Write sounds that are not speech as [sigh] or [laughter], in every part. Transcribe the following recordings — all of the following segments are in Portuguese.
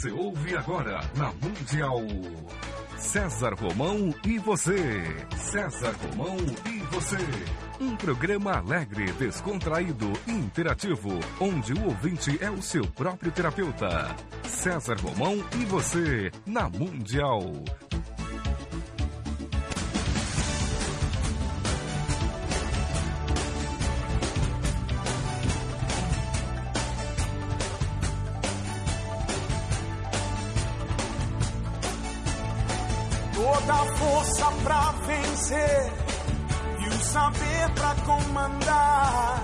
Você ouve agora na Mundial. César Romão e você. César Romão e você. Um programa alegre, descontraído e interativo, onde o ouvinte é o seu próprio terapeuta. César Romão e você, na Mundial. E o saber pra comandar.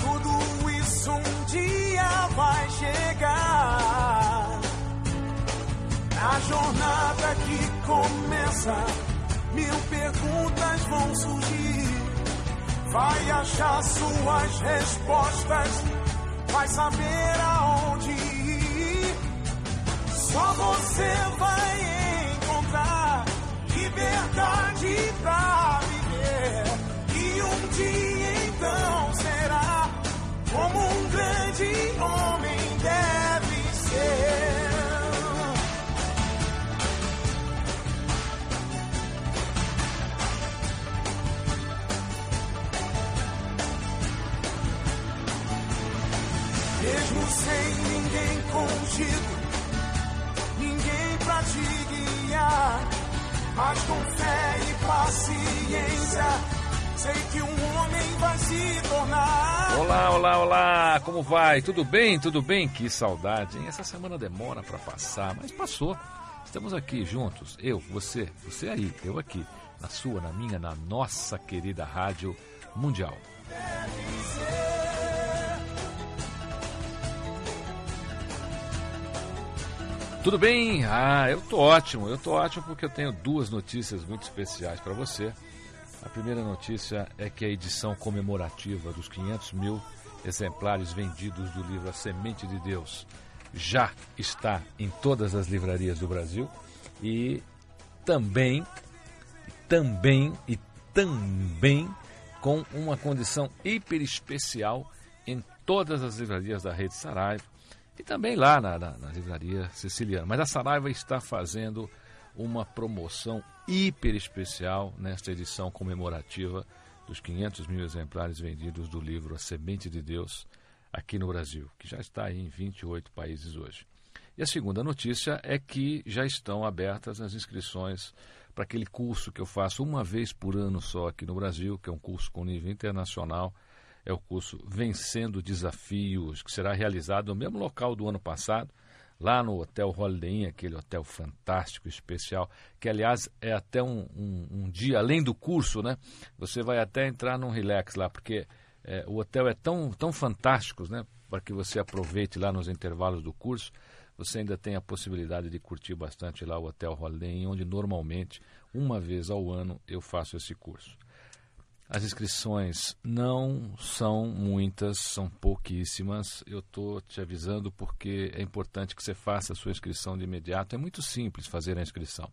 Tudo isso um dia vai chegar. Na jornada que começa, mil perguntas vão surgir. Vai achar suas respostas, vai saber aonde ir. Só você vai liberdade pra viver. E um dia então será como um grande homem deve ser. Mesmo sem ninguém contigo, ninguém pra te guiar. Sei que um homem vai se tornar. Olá, olá, olá, como vai? Tudo bem? Tudo bem? Que saudade, hein? Essa semana demora para passar, mas passou. Estamos aqui juntos, eu, você, você aí, eu aqui, na sua, na minha, na nossa querida Rádio Mundial. Tudo bem? Ah, eu tô ótimo. Eu tô ótimo porque eu tenho duas notícias muito especiais para você. A primeira notícia é que a edição comemorativa dos 500 mil exemplares vendidos do livro A Semente de Deus já está em todas as livrarias do Brasil e também, também e também com uma condição hiper especial em todas as livrarias da rede Saraiva e também lá na, na, na livraria siciliana. Mas a Saraiva está fazendo uma promoção hiper especial nesta edição comemorativa dos 500 mil exemplares vendidos do livro A Semente de Deus aqui no Brasil, que já está em 28 países hoje. E a segunda notícia é que já estão abertas as inscrições para aquele curso que eu faço uma vez por ano só aqui no Brasil, que é um curso com nível internacional é o curso Vencendo Desafios, que será realizado no mesmo local do ano passado, lá no Hotel Holiday Inn, aquele hotel fantástico, especial, que aliás é até um, um, um dia além do curso, né? Você vai até entrar num relax lá, porque é, o hotel é tão, tão fantástico, né? Para que você aproveite lá nos intervalos do curso, você ainda tem a possibilidade de curtir bastante lá o Hotel Holiday Inn, onde normalmente, uma vez ao ano, eu faço esse curso. As inscrições não são muitas, são pouquíssimas. Eu estou te avisando porque é importante que você faça a sua inscrição de imediato. É muito simples fazer a inscrição.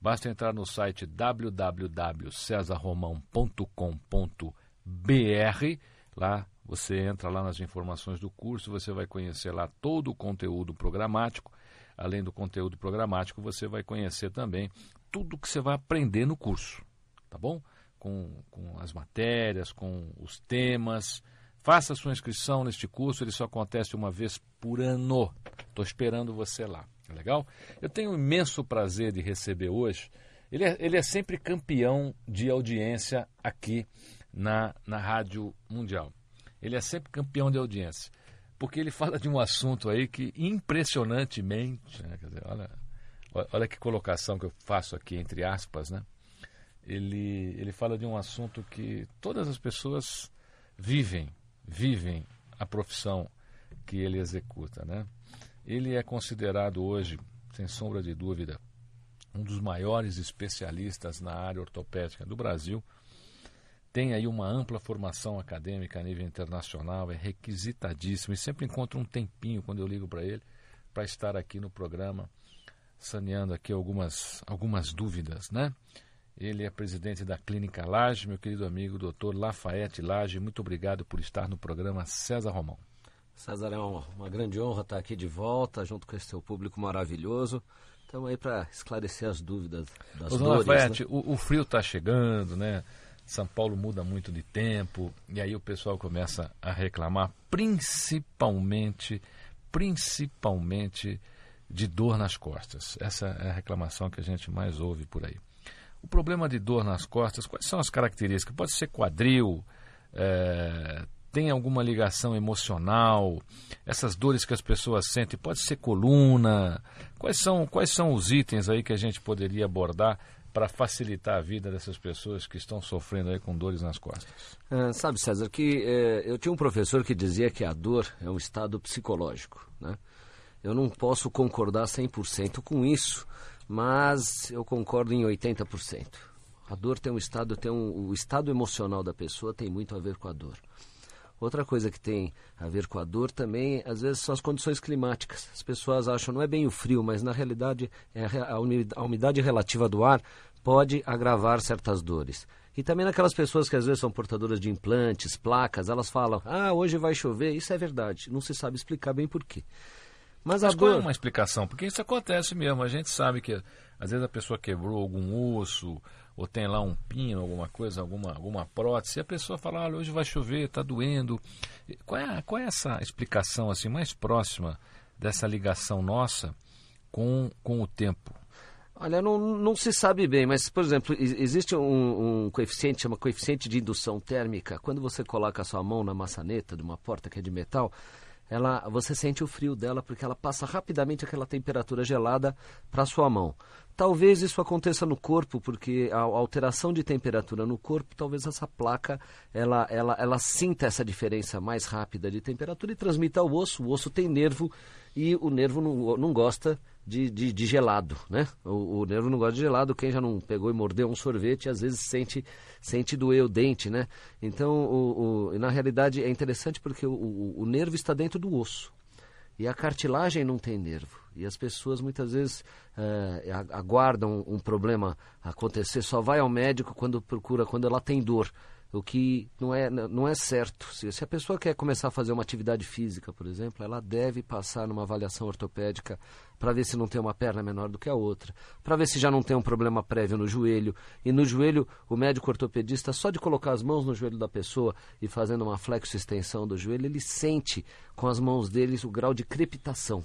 Basta entrar no site www.cesarromão.com.br. Lá você entra lá nas informações do curso, você vai conhecer lá todo o conteúdo programático. Além do conteúdo programático, você vai conhecer também tudo que você vai aprender no curso. Tá bom? Com, com as matérias, com os temas. Faça sua inscrição neste curso, ele só acontece uma vez por ano. Estou esperando você lá. É legal? Eu tenho um imenso prazer de receber hoje. Ele é, ele é sempre campeão de audiência aqui na, na Rádio Mundial. Ele é sempre campeão de audiência. Porque ele fala de um assunto aí que impressionantemente. Né, dizer, olha, olha que colocação que eu faço aqui entre aspas, né? Ele, ele fala de um assunto que todas as pessoas vivem, vivem a profissão que ele executa. Né? Ele é considerado hoje, sem sombra de dúvida, um dos maiores especialistas na área ortopédica do Brasil. Tem aí uma ampla formação acadêmica a nível internacional, é requisitadíssimo e sempre encontro um tempinho quando eu ligo para ele para estar aqui no programa, saneando aqui algumas, algumas dúvidas, né? Ele é presidente da Clínica Laje, meu querido amigo doutor Lafayette Laje. Muito obrigado por estar no programa César Romão. César, é uma, uma, grande honra estar aqui de volta, junto com esse seu público maravilhoso. Estamos aí para esclarecer as dúvidas das Ô, dores. Lafayette, né? o, o frio está chegando, né? São Paulo muda muito de tempo e aí o pessoal começa a reclamar, principalmente, principalmente de dor nas costas. Essa é a reclamação que a gente mais ouve por aí. O problema de dor nas costas, quais são as características? Pode ser quadril, é, tem alguma ligação emocional? Essas dores que as pessoas sentem, pode ser coluna? Quais são, quais são os itens aí que a gente poderia abordar para facilitar a vida dessas pessoas que estão sofrendo aí com dores nas costas? É, sabe, César, que é, eu tinha um professor que dizia que a dor é um estado psicológico, né? Eu não posso concordar 100% com isso, mas eu concordo em 80%. A dor tem um estado, tem um, o estado emocional da pessoa tem muito a ver com a dor. Outra coisa que tem a ver com a dor também, às vezes, são as condições climáticas. As pessoas acham, não é bem o frio, mas na realidade é a, umidade relativa do ar pode agravar certas dores. E também naquelas pessoas que às vezes são portadoras de implantes, placas, elas falam, ah, hoje vai chover. Isso é verdade, não se sabe explicar bem por quê. Mas, Mas qual é uma explicação? Porque isso acontece mesmo. A gente sabe que às vezes a pessoa quebrou algum osso, ou tem lá um pino, alguma coisa, alguma, alguma prótese, e a pessoa fala, olha, hoje vai chover, está doendo. Qual é, qual é essa explicação assim mais próxima dessa ligação nossa com, com o tempo? Olha, não, não se sabe bem, mas, por exemplo, existe um, um coeficiente, chama coeficiente de indução térmica. Quando você coloca a sua mão na maçaneta de uma porta que é de metal, ela, você sente o frio dela porque ela passa rapidamente aquela temperatura gelada para sua mão. Talvez isso aconteça no corpo, porque a alteração de temperatura no corpo, talvez essa placa ela, ela, ela sinta essa diferença mais rápida de temperatura e transmita ao osso. O osso tem nervo e o nervo não, não gosta de, de, de gelado, né? O, o, nervo não gosta de gelado. Quem já não pegou e mordeu um sorvete, às vezes sente, sente doer o dente, né? Então, o, o na realidade, é interessante porque o, o, o nervo está dentro do osso. E a cartilagem não tem nervo. E as pessoas muitas vezes é, aguardam um problema acontecer, só vai ao médico quando procura, quando ela tem dor o que não é, não é certo. Se, se, a pessoa quer começar a fazer uma atividade física, por exemplo, ela deve passar numa avaliação ortopédica para ver se não tem uma perna menor do que a outra, para ver se já não tem um problema prévio no joelho. E no joelho, o médico ortopedista, só de colocar as mãos no joelho da pessoa e fazendo uma flexo-extensão do joelho, ele sente com as mãos deles o grau de crepitação.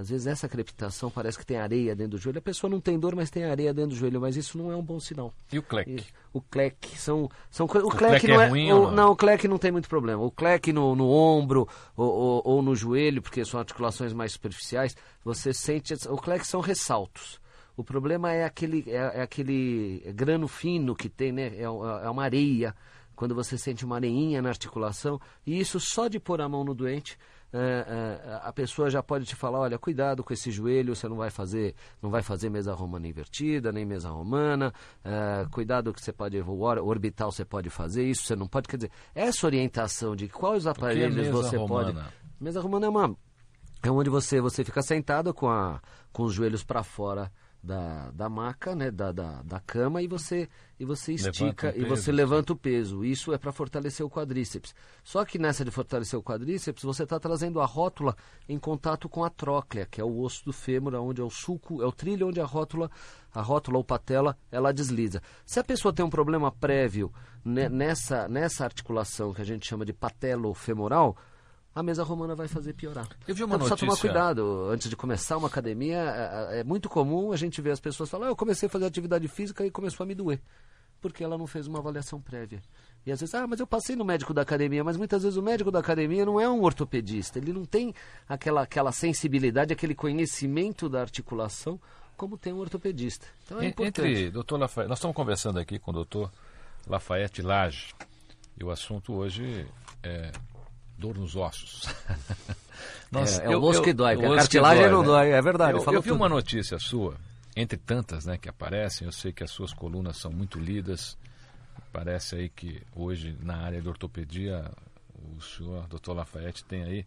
Às vezes essa crepitação parece que tem areia dentro do joelho. A pessoa não tem dor, mas tem areia dentro do joelho, mas isso não é um bom sinal. E o clec? o clec são são o, o clec, não é, é ruim, o, não? não? o clec não tem muito problema. O clec no, no ombro ou, ou, ou, no joelho, porque são articulações mais superficiais, você sente o clec são ressaltos. O problema é aquele é, é aquele grano fino que tem, né? É, é uma areia quando você sente uma areinha na articulação, e isso só de pôr a mão no doente a pessoa já pode te falar, olha, cuidado com esse joelho, você não vai fazer, não vai fazer mesa romana invertida, nem mesa romana, é, cuidado que você pode, orbital você pode fazer, isso você não pode, quer dizer, essa orientação de quais aparelhos você romana? pode... Mesa romana é uma... É onde você, você fica sentado com, a, com os joelhos para fora da, da maca, né, da, da, da, cama e você e você estica e você levanta o peso. Isso é para fortalecer o quadríceps. Só que nessa de fortalecer o quadríceps, você está trazendo a rótula em contato com a tróclea, que é o osso do fêmur, onde é o sulco, é o trilho onde a rótula, a rótula ou patela, ela desliza. Se a pessoa tem um problema prévio né, nessa nessa articulação que a gente chama de patelo-femoral, a mesa romana vai fazer piorar. Eu vi uma então, notícia... tomar cuidado. Antes de começar uma academia, é, é, é muito comum a gente ver as pessoas falar, ah, eu comecei a fazer atividade física e começou a me doer. Porque ela não fez uma avaliação prévia. E às vezes, ah, mas eu passei no médico da academia, mas muitas vezes o médico da academia não é um ortopedista, ele não tem aquela, aquela sensibilidade, aquele conhecimento da articulação como tem um ortopedista. Então é importante. Entre, doutor Lafayette, nós estamos conversando aqui com o doutor Lafayette Lage, e o assunto hoje é dor nos ossos. [laughs] Nossa, é, é eu, o osso que dói, a cartilagem dói, não né? dói, é verdade. Eu, eu vi tudo. uma notícia sua, entre tantas né, que aparecem, eu sei que as suas colunas são muito lidas. Parece aí que hoje, na área de ortopedia, o senhor, doutor Lafayette, tem aí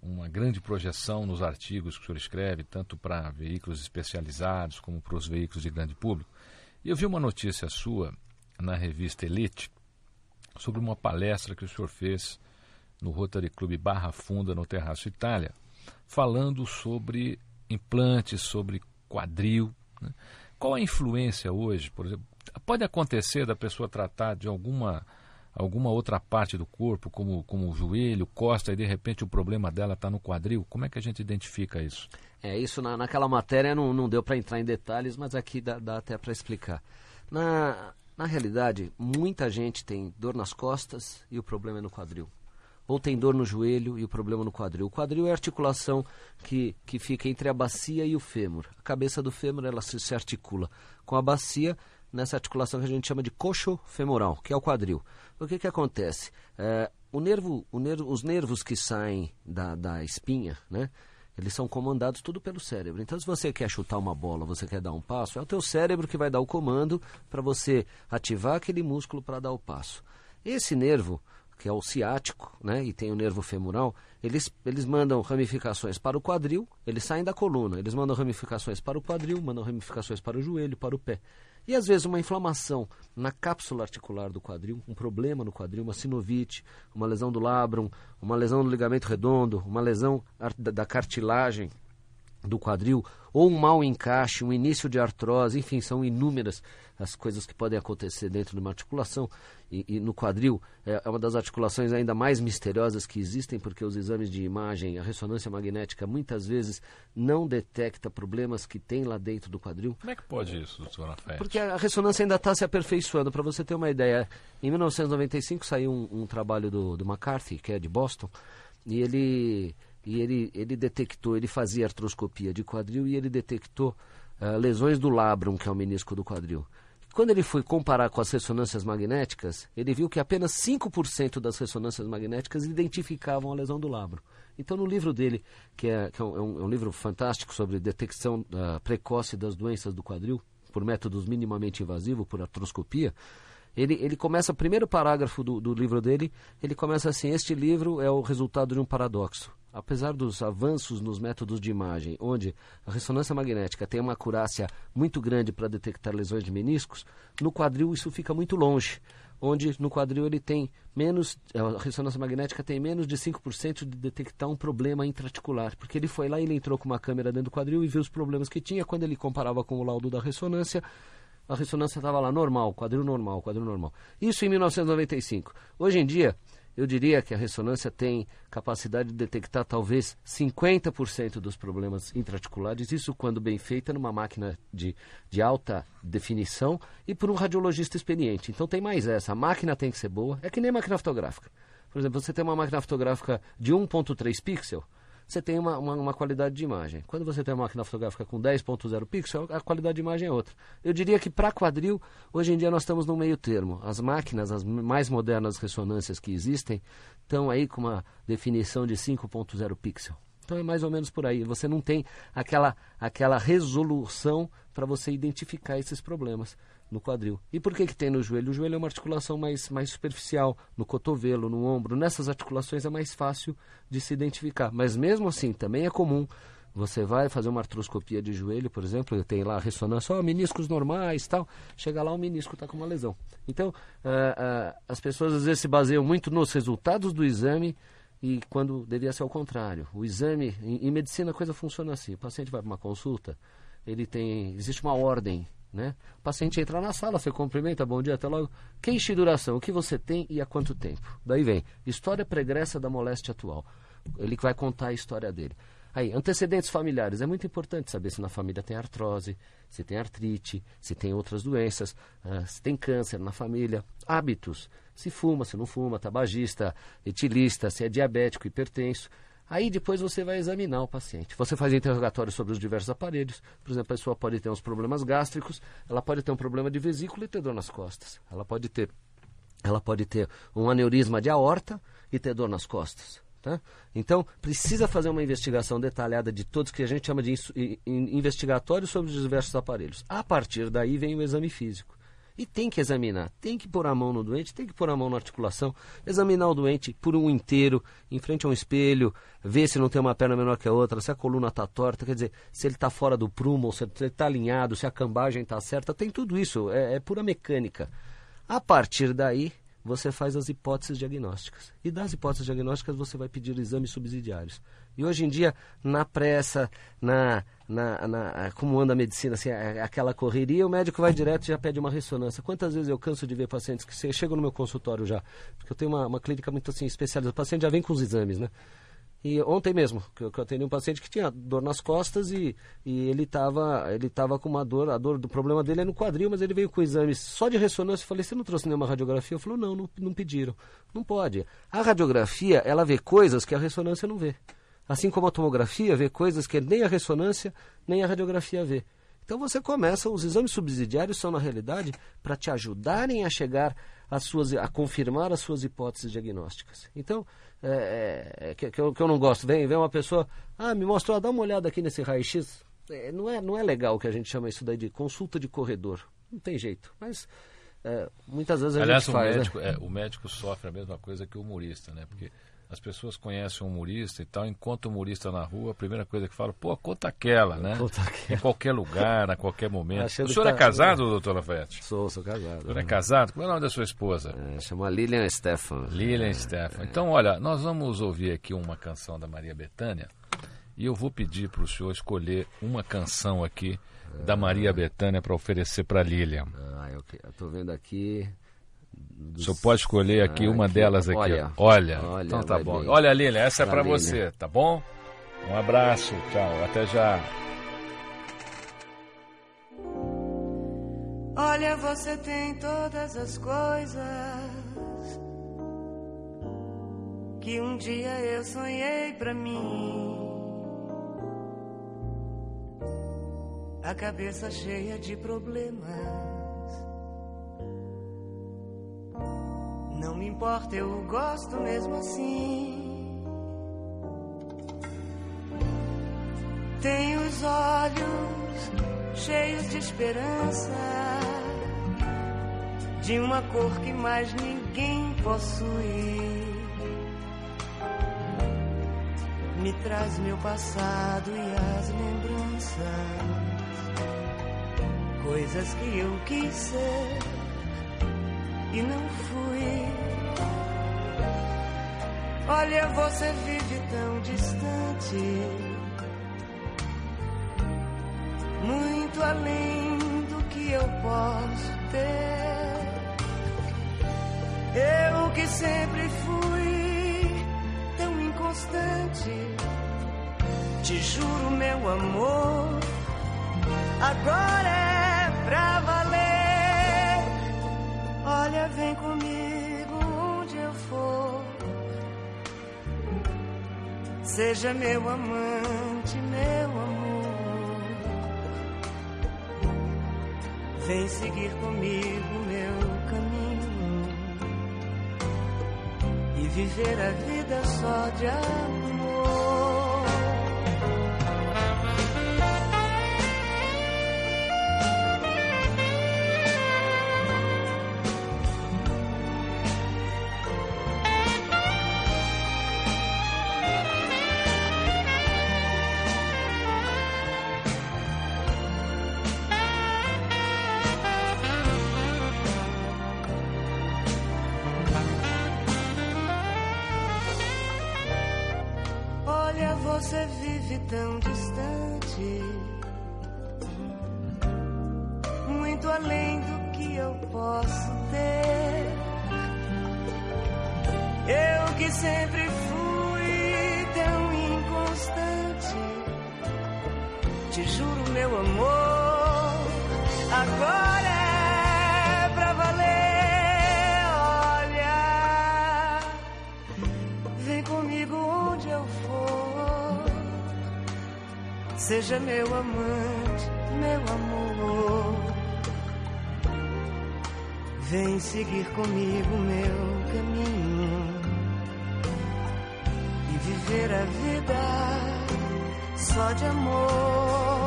uma grande projeção nos artigos que o senhor escreve, tanto para veículos especializados como para os veículos de grande público. E eu vi uma notícia sua na revista Elite sobre uma palestra que o senhor fez no Rotary Club Barra Funda, no Terraço Itália, falando sobre implantes, sobre quadril. Né? Qual a influência hoje, por exemplo? Pode acontecer da pessoa tratar de alguma alguma outra parte do corpo, como, como o joelho, costa, e de repente o problema dela está no quadril? Como é que a gente identifica isso? É, isso na, naquela matéria não, não deu para entrar em detalhes, mas aqui dá, dá até para explicar. Na, na realidade, muita gente tem dor nas costas e o problema é no quadril. Ou tem dor no joelho e o problema no quadril. O quadril é a articulação que, que fica entre a bacia e o fêmur. A cabeça do fêmur ela se, se articula com a bacia nessa articulação que a gente chama de coxo femoral, que é o quadril. O que, que acontece? É, o nervo, o nervo, os nervos que saem da, da espinha, né? Eles são comandados tudo pelo cérebro. Então, se você quer chutar uma bola, você quer dar um passo, é o teu cérebro que vai dar o comando para você ativar aquele músculo para dar o passo. Esse nervo, que é o ciático, né, e tem o nervo femoral, eles, eles mandam ramificações para o quadril, eles saem da coluna, eles mandam ramificações para o quadril, mandam ramificações para o joelho, para o pé. E às vezes uma inflamação na cápsula articular do quadril, um problema no quadril, uma sinovite, uma lesão do labrum, uma lesão do ligamento redondo, uma lesão da cartilagem do quadril, ou um mau encaixe, um início de artrose, enfim, são inúmeras as coisas que podem acontecer dentro de uma articulação. E, e, no quadril é, é uma das articulações ainda mais misteriosas que existem, porque os exames de imagem, a ressonância magnética, muitas vezes não detecta problemas que tem lá dentro do quadril. Como é que pode isso, doutor Rafael? Porque a ressonância ainda está se aperfeiçoando. Para você ter uma ideia, em 1995 saiu um, um trabalho do, do McCarthy, que é de Boston, e ele e ele, ele detectou, ele fazia artroscopia de quadril e ele detectou uh, lesões do labrum, que é o menisco do quadril. Quando ele foi comparar com as ressonâncias magnéticas, ele viu que apenas 5% das ressonâncias magnéticas identificavam a lesão do labro. Então, no livro dele, que é, que é, um, é um, livro fantástico sobre detecção uh, precoce das doenças do quadril, por métodos minimamente invasivos, por artroscopia, ele, ele começa, o primeiro parágrafo do, do livro dele, ele começa assim: Este livro é o resultado de um paradoxo. Apesar dos avanços nos métodos de imagem, onde a ressonância magnética tem uma acurácia muito grande para detectar lesões de meniscos, no quadril isso fica muito longe, onde no quadril ele tem menos, a ressonância magnética tem menos de 5% de detectar um problema intraarticular, porque ele foi lá e ele entrou com uma câmera dentro do quadril e viu os problemas que tinha, quando ele comparava com o laudo da ressonância, a ressonância estava lá normal, quadril normal, quadril normal. Isso em 1995. Hoje em dia, eu diria que a ressonância tem capacidade de detectar talvez 50% dos problemas intraarticulares, isso quando bem feita numa máquina de, de alta definição e por um radiologista experiente. Então tem mais essa, a máquina tem que ser boa, é que nem máquina fotográfica. Por exemplo, você tem uma máquina fotográfica de 1.3 pixel, você tem uma, uma, uma, qualidade de imagem. Quando você tem uma máquina fotográfica com 10.0 pixels, a qualidade de imagem é outra. Eu diria que para quadril, hoje em dia nós estamos no meio termo. As máquinas, as mais modernas ressonâncias que existem, estão aí com uma definição de 5.0 pixel. Então é mais ou menos por aí. Você não tem aquela, aquela resolução para você identificar esses problemas no quadril. E por que, que tem no joelho? O joelho é uma articulação mais, mais superficial, no cotovelo, no ombro. Nessas articulações é mais fácil de se identificar. Mas mesmo assim, também é comum. Você vai fazer uma artroscopia de joelho, por exemplo, tem lá ressonância, ó, meniscos normais tal. Chega lá, o menisco está com uma lesão. Então, uh, uh, as pessoas às vezes se baseiam muito nos resultados do exame e quando devia ser ao contrário. O exame, em, em medicina a coisa funciona assim. O paciente vai para uma consulta, ele tem, existe uma ordem né? O paciente entra na sala, você cumprimenta, bom dia, até logo. Queixa e duração, o que você tem e há quanto tempo? Daí vem, história pregressa da moléstia atual. Ele vai contar a história dele. Aí, antecedentes familiares. É muito importante saber se na família tem artrose, se tem artrite, se tem outras doenças, uh, se tem câncer na família. Hábitos. Se fuma, se não fuma, tabagista, etilista, se é diabético, hipertenso. Aí depois você vai examinar o paciente. Você faz interrogatório sobre os diversos aparelhos. Por exemplo, a pessoa pode ter uns problemas gástricos, ela pode ter um problema de vesícula e ter dor nas costas. Ela pode ter, ela pode ter um aneurisma de aorta e ter dor nas costas. Tá? Então, precisa fazer uma investigação detalhada de todos que a gente chama de investigatório sobre os diversos aparelhos. A partir daí vem o exame físico. E tem que examinar, tem que pôr a mão no doente, tem que pôr a mão na articulação, examinar o doente por um inteiro, em frente a um espelho, ver se não tem uma perna menor que a outra, se a coluna está torta, quer dizer, se ele está fora do prumo, se ele está alinhado, se a cambagem está certa, tem tudo isso, é, é pura mecânica. A partir daí, você faz as hipóteses diagnósticas. E das hipóteses diagnósticas você vai pedir exames subsidiários. E hoje em dia, na pressa, na, na, na como anda a medicina, assim, aquela correria, o médico vai direto e já pede uma ressonância. Quantas vezes eu canso de ver pacientes que chegam no meu consultório já, porque eu tenho uma, uma clínica muito assim especializada, o paciente já vem com os exames, né? E ontem mesmo, que eu, atendi um paciente que tinha dor nas costas e, e ele estava ele tava com uma dor, a dor do problema dele é no quadril, mas ele veio com exames só de ressonância. Eu falei, você não trouxe nenhuma radiografia? Eu falou, não, não, não pediram. Não pode. A radiografia, ela vê coisas que a ressonância não vê. Assim como a tomografia vê coisas que nem a ressonância, nem a radiografia vê. Então você começa, os exames subsidiários são na realidade para te ajudarem a chegar às suas, a confirmar as suas hipóteses diagnósticas. Então, é, é, que, que, eu, que eu não gosto. Vem, vem uma pessoa, ah, me mostrou, dá uma olhada aqui nesse raio-x. É, não, é, não é legal que a gente chama isso daí de consulta de corredor. Não tem jeito. Mas é, muitas vezes a Aliás, gente faz. Médico, né? é, o médico sofre a mesma coisa que o humorista, né? Porque as pessoas conhecem um humorista e tal, enquanto o humorista na rua, a primeira coisa que fala, pô, conta aquela, né? [laughs] Conta aquela. Em qualquer lugar, a qualquer momento. Achando o senhor é casado, doutor Lafayette? Sou, sou casado. O senhor é casado? Como é o nome da sua esposa? É, chama Lilian Stefan. Lilian Stefan. Então, olha, nós vamos ouvir aqui uma canção da Maria Bethânia e eu vou pedir para o senhor escolher uma canção aqui da Maria Bethânia para oferecer para Lilian. Ah, eu, eu tô vendo aqui. O senhor pode escolher aqui Ah, uma aqui, delas aqui. olha. olha. Olha, então tá bom. bem. Olha, Lilian, essa é Pra para você, Lilian. tá bom? Um abraço, tchau, até já. Olha, você tem todas as coisas que um dia eu sonhei pra mim. A cabeça cheia de problemas. Não me importa, eu gosto mesmo assim. Tem os olhos cheios de esperança, de uma cor que mais ninguém possui. Me traz meu passado e as lembranças, coisas que eu quis ser e não fui. Olha, você vive tão distante muito além do que eu posso ter. Eu que sempre fui tão inconstante, te juro, meu amor, agora é pra valer. Olha, vem comigo onde eu for. Seja meu amante, meu amor. Vem seguir comigo meu caminho e viver a vida só de amor. Que sempre fui tão inconstante, te juro, meu amor, agora é pra valer. Olha. Vem comigo onde eu for. Seja meu amante, meu amor. Vem seguir comigo meu caminho viver a vida só de amor.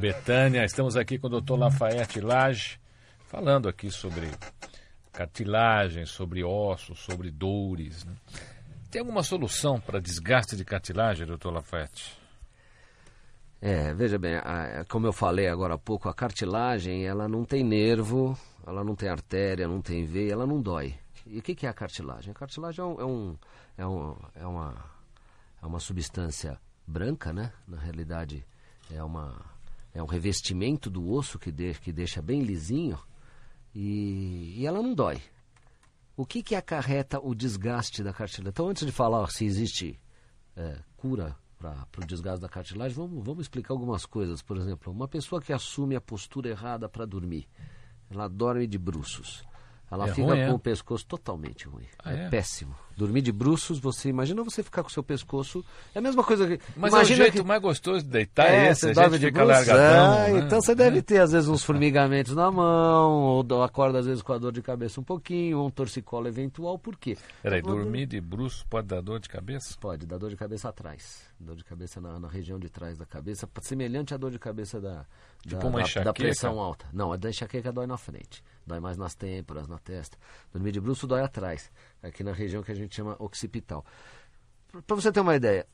Betânia. Estamos aqui com o doutor Lafayette Lage, falando aqui sobre cartilagem, sobre ossos, sobre dores. Né? Tem alguma solução para desgaste de cartilagem, doutor Lafayette? É, veja bem, a, como eu falei agora há pouco, a cartilagem ela não tem nervo, ela não tem artéria, não tem veia, ela não dói. E o que, que é a cartilagem? A cartilagem é, um, é, um, é, um, é, uma, é uma substância branca, né? Na realidade, é, uma, é um revestimento do osso que, de, que deixa bem lisinho e, e ela não dói. O que, que acarreta o desgaste da cartilagem? Então, antes de falar se existe é, cura para o desgaste da cartilagem, vamos, vamos explicar algumas coisas. Por exemplo, uma pessoa que assume a postura errada para dormir, ela dorme de bruços. Ela É fica ruim, com é? o pescoço totalmente ruim. Ah, é, é? péssimo. Dormir de bruços, você imagina você ficar com o seu pescoço. É a mesma coisa que. Mas é imagina o jeito que... mais gostoso de deitar é, esse, você dorme de fica bruços, largadão. ah, né? Então você deve ter, às vezes, uns formigamentos na mão, ou acorda, às vezes, com a dor de cabeça um pouquinho, ou um torcicolo eventual. Por quê? Peraí, dormir de bruxo pode dar dor de cabeça? Pode, dá dor de cabeça atrás. Dor de cabeça na, na região de trás da cabeça, semelhante à dor de cabeça da, Tipo da, uma da pressão alta. Não, a da enxaqueca dói na frente. Dói mais nas têmporas, na testa. Dormir de bruxo dói atrás, aqui na região que a gente chama occipital. Para você ter uma ideia,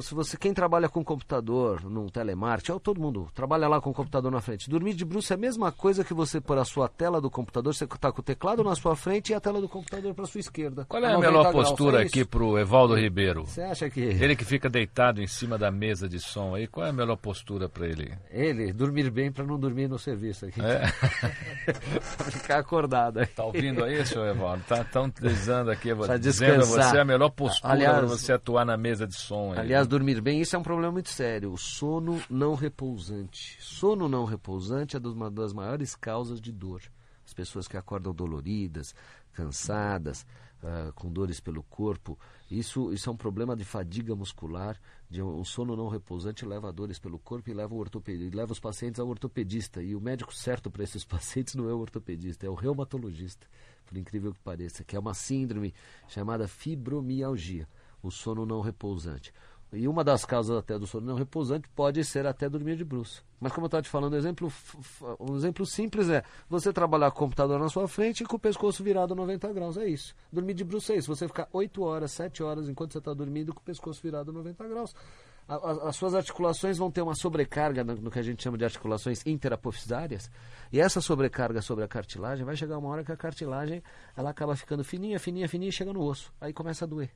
se você quem trabalha com computador, num telemarketing, ou todo mundo trabalha lá com o computador na frente. Dormir de bruxo é a mesma coisa que você pôr a sua tela do computador, você está com o teclado na sua frente e a tela do computador para sua esquerda. Qual é a 90 melhor graus, postura é aqui isso. pro Evaldo Ribeiro? Você acha que Ele que fica deitado em cima da mesa de som aí, qual é a melhor postura para ele? ele dormir bem para não dormir no serviço aqui, É? [laughs] pra ficar acordado? aí. Tá ouvindo aí, senhor Evaldo? Tá tão dizendo aqui, Pra dizendo a você a melhor postura para você atuar na mesa de som aí. Aliás, dormir bem, isso é um problema muito sério. O sono não repousante. Sono não repousante é uma das maiores causas de dor. As pessoas que acordam doloridas, cansadas, ah, com dores pelo corpo, isso, isso é um problema de fadiga muscular. De um, um sono não repousante leva dores pelo corpo e leva, o ortopedi- leva os pacientes ao ortopedista. E o médico certo para esses [laughs] pacientes não é o ortopedista, é o reumatologista, por incrível que pareça, que é uma síndrome chamada fibromialgia, o sono não repousante. E uma das causas até do sono não repousante pode ser até dormir de bruxo. Mas como eu estava te falando, um exemplo, um exemplo simples é você trabalhar com o computador na sua frente e com o pescoço virado 90 graus. É isso. Dormir de bruxo é isso. Você ficar 8 horas, 7 horas enquanto você está dormindo com o pescoço virado 90 graus. A- a- as suas articulações vão ter uma sobrecarga no, no que a gente chama de articulações interapofisárias. E essa sobrecarga sobre a cartilagem vai chegar uma hora que a cartilagem ela acaba ficando fininha, fininha, fininha e chega no osso. Aí começa a doer.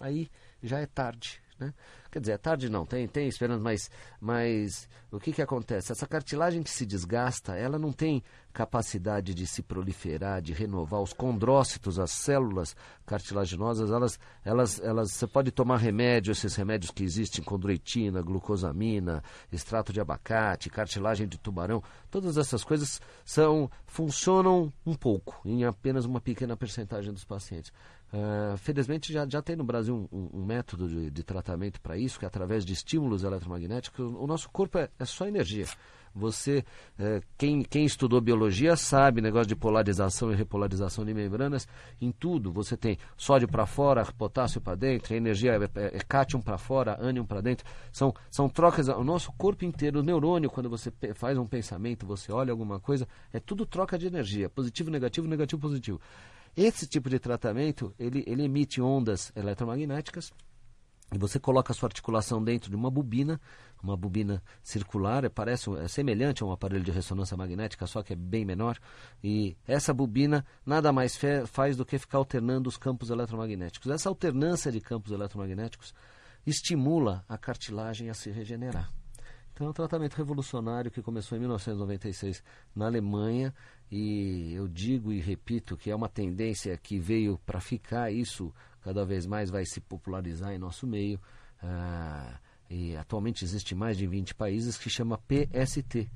Aí já é tarde. Né? Quer dizer, é tarde não, tem, tem esperança, mas, mas o que, que acontece? Essa cartilagem que se desgasta, ela não tem capacidade de se proliferar, de renovar. Os condrócitos, as células cartilaginosas, elas, elas, elas, você pode tomar remédio, esses remédios que existem, condroitina, glucosamina, extrato de abacate, cartilagem de tubarão, todas essas coisas são, funcionam um pouco, em apenas uma pequena percentagem dos pacientes. Ah, felizmente já, já tem no Brasil um, um- método de, de tratamento para isso, que é através de estímulos eletromagnéticos. O, nosso corpo é, é só energia. Você, eh, quem, quem estudou biologia sabe, negócio de polarização e repolarização de membranas, em tudo. Você tem sódio para fora, potássio para dentro, energia é, é, é cátion para fora, ânion para dentro. São, são trocas, o nosso corpo inteiro, o neurônio, quando você faz um pensamento, você olha alguma coisa, é tudo troca de energia, positivo, negativo, negativo, positivo. Esse tipo de tratamento, ele, ele emite ondas eletromagnéticas e você coloca a sua articulação dentro de uma bobina, uma bobina circular, é, parece, é semelhante a um aparelho de ressonância magnética, só que é bem menor. E essa bobina nada mais faz do que ficar alternando os campos eletromagnéticos. Essa alternância de campos eletromagnéticos estimula a cartilagem a se regenerar. Então é um tratamento revolucionário que começou em 1996 na Alemanha e eu digo e repito que é uma tendência que veio para ficar, isso cada vez mais vai se popularizar em nosso meio. Ah, e atualmente existe mais de 20 países que chama PST,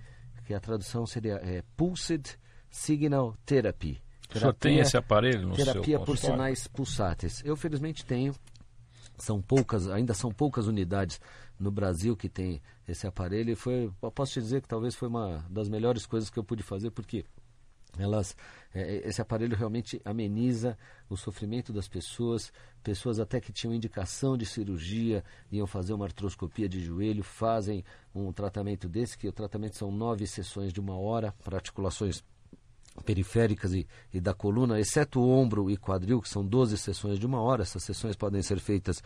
que a tradução seria é, Pulsed Signal Therapy. O senhor tem Terapia- esse aparelho no terapia seu por consultório? sinais pulsáteis. Eu felizmente tenho. São poucas, ainda são poucas unidades no Brasil que tem esse aparelho e foi, posso te dizer que talvez foi uma das melhores coisas que eu pude fazer porque elas é, esse aparelho realmente ameniza o sofrimento das pessoas, pessoas até que tinham indicação de cirurgia, iam fazer uma artroscopia de joelho, fazem um tratamento desse, que o tratamento são nove sessões de uma hora para articulações periféricas e, e, da coluna, exceto o ombro e quadril, que são 12 sessões de uma hora. Essas sessões podem ser feitas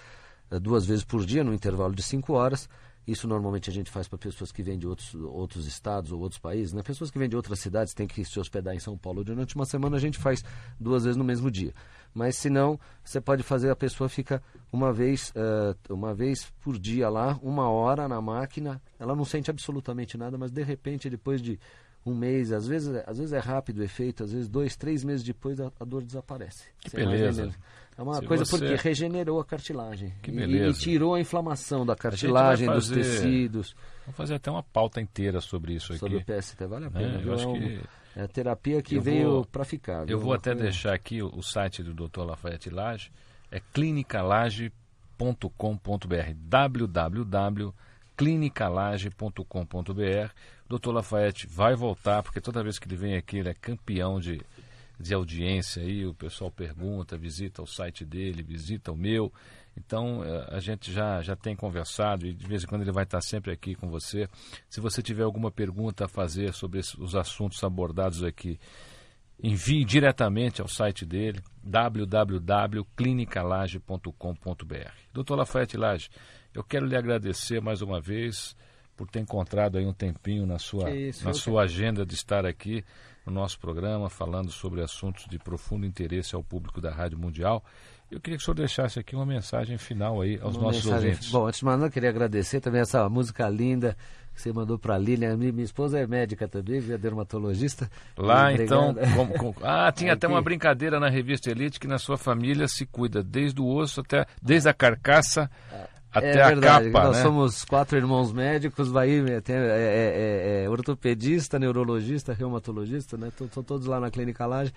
uh, duas vezes por dia, no intervalo de cinco horas. Isso normalmente a gente faz para pessoas que vêm de outros, outros estados ou outros países. Né? Pessoas que vêm de outras cidades têm que se hospedar em São Paulo durante uma semana, a gente faz duas vezes no mesmo dia. Mas se não, você pode fazer, a pessoa fica uma vez, uh, uma vez por dia lá, uma hora na máquina, ela não sente absolutamente nada, mas de repente, depois de um mês, às vezes, às vezes é rápido o efeito, às vezes dois, três meses depois a, a dor desaparece. Que beleza. É uma Se coisa você... porque regenerou a cartilagem. Que beleza. E, e tirou a inflamação da cartilagem, fazer... dos tecidos. Vamos fazer até uma pauta inteira sobre isso sobre aqui. Sobre o PST, vale a pena. É, eu acho é que... É a terapia que eu veio vou... para ficar. Eu vou até deixar aqui o, o, site do Dr. Lafayette Lage, é clinicalage.com.br www.clinicalage.com.br Dr. Lafayette vai voltar, porque toda vez que ele vem aqui ele é campeão de de audiência aí, o pessoal pergunta, visita o site dele, visita o meu. Então eh, a gente já, já tem conversado e de vez em quando ele vai estar sempre aqui com você. Se você tiver alguma pergunta a fazer sobre os assuntos abordados aqui, envie diretamente ao site dele, www.clinicalage.com.br. Doutor Lafayette Lage, eu quero lhe agradecer mais uma vez por ter encontrado aí um tempinho na sua, isso, na sua agenda de estar aqui no nosso programa, falando sobre assuntos de profundo interesse ao público da Rádio Mundial. Eu queria que o senhor deixasse aqui uma mensagem final aí aos uma nossos mensagem... ouvintes. Bom, antes de mais nada, eu queria agradecer também essa música linda que você mandou para a Lilian. Minha, minha esposa é médica também, é dermatologista. Lá, então, com, com... [laughs] ah, tinha até uma brincadeira na revista Elite que na sua família se cuida desde o osso até, desde a carcaça ah. Até é verdade, a capa, nós né? somos quatro irmãos médicos, vai, tem, é, é, é, é, ortopedista, neurologista, reumatologista, né? Estão todos lá na Clínica Laje.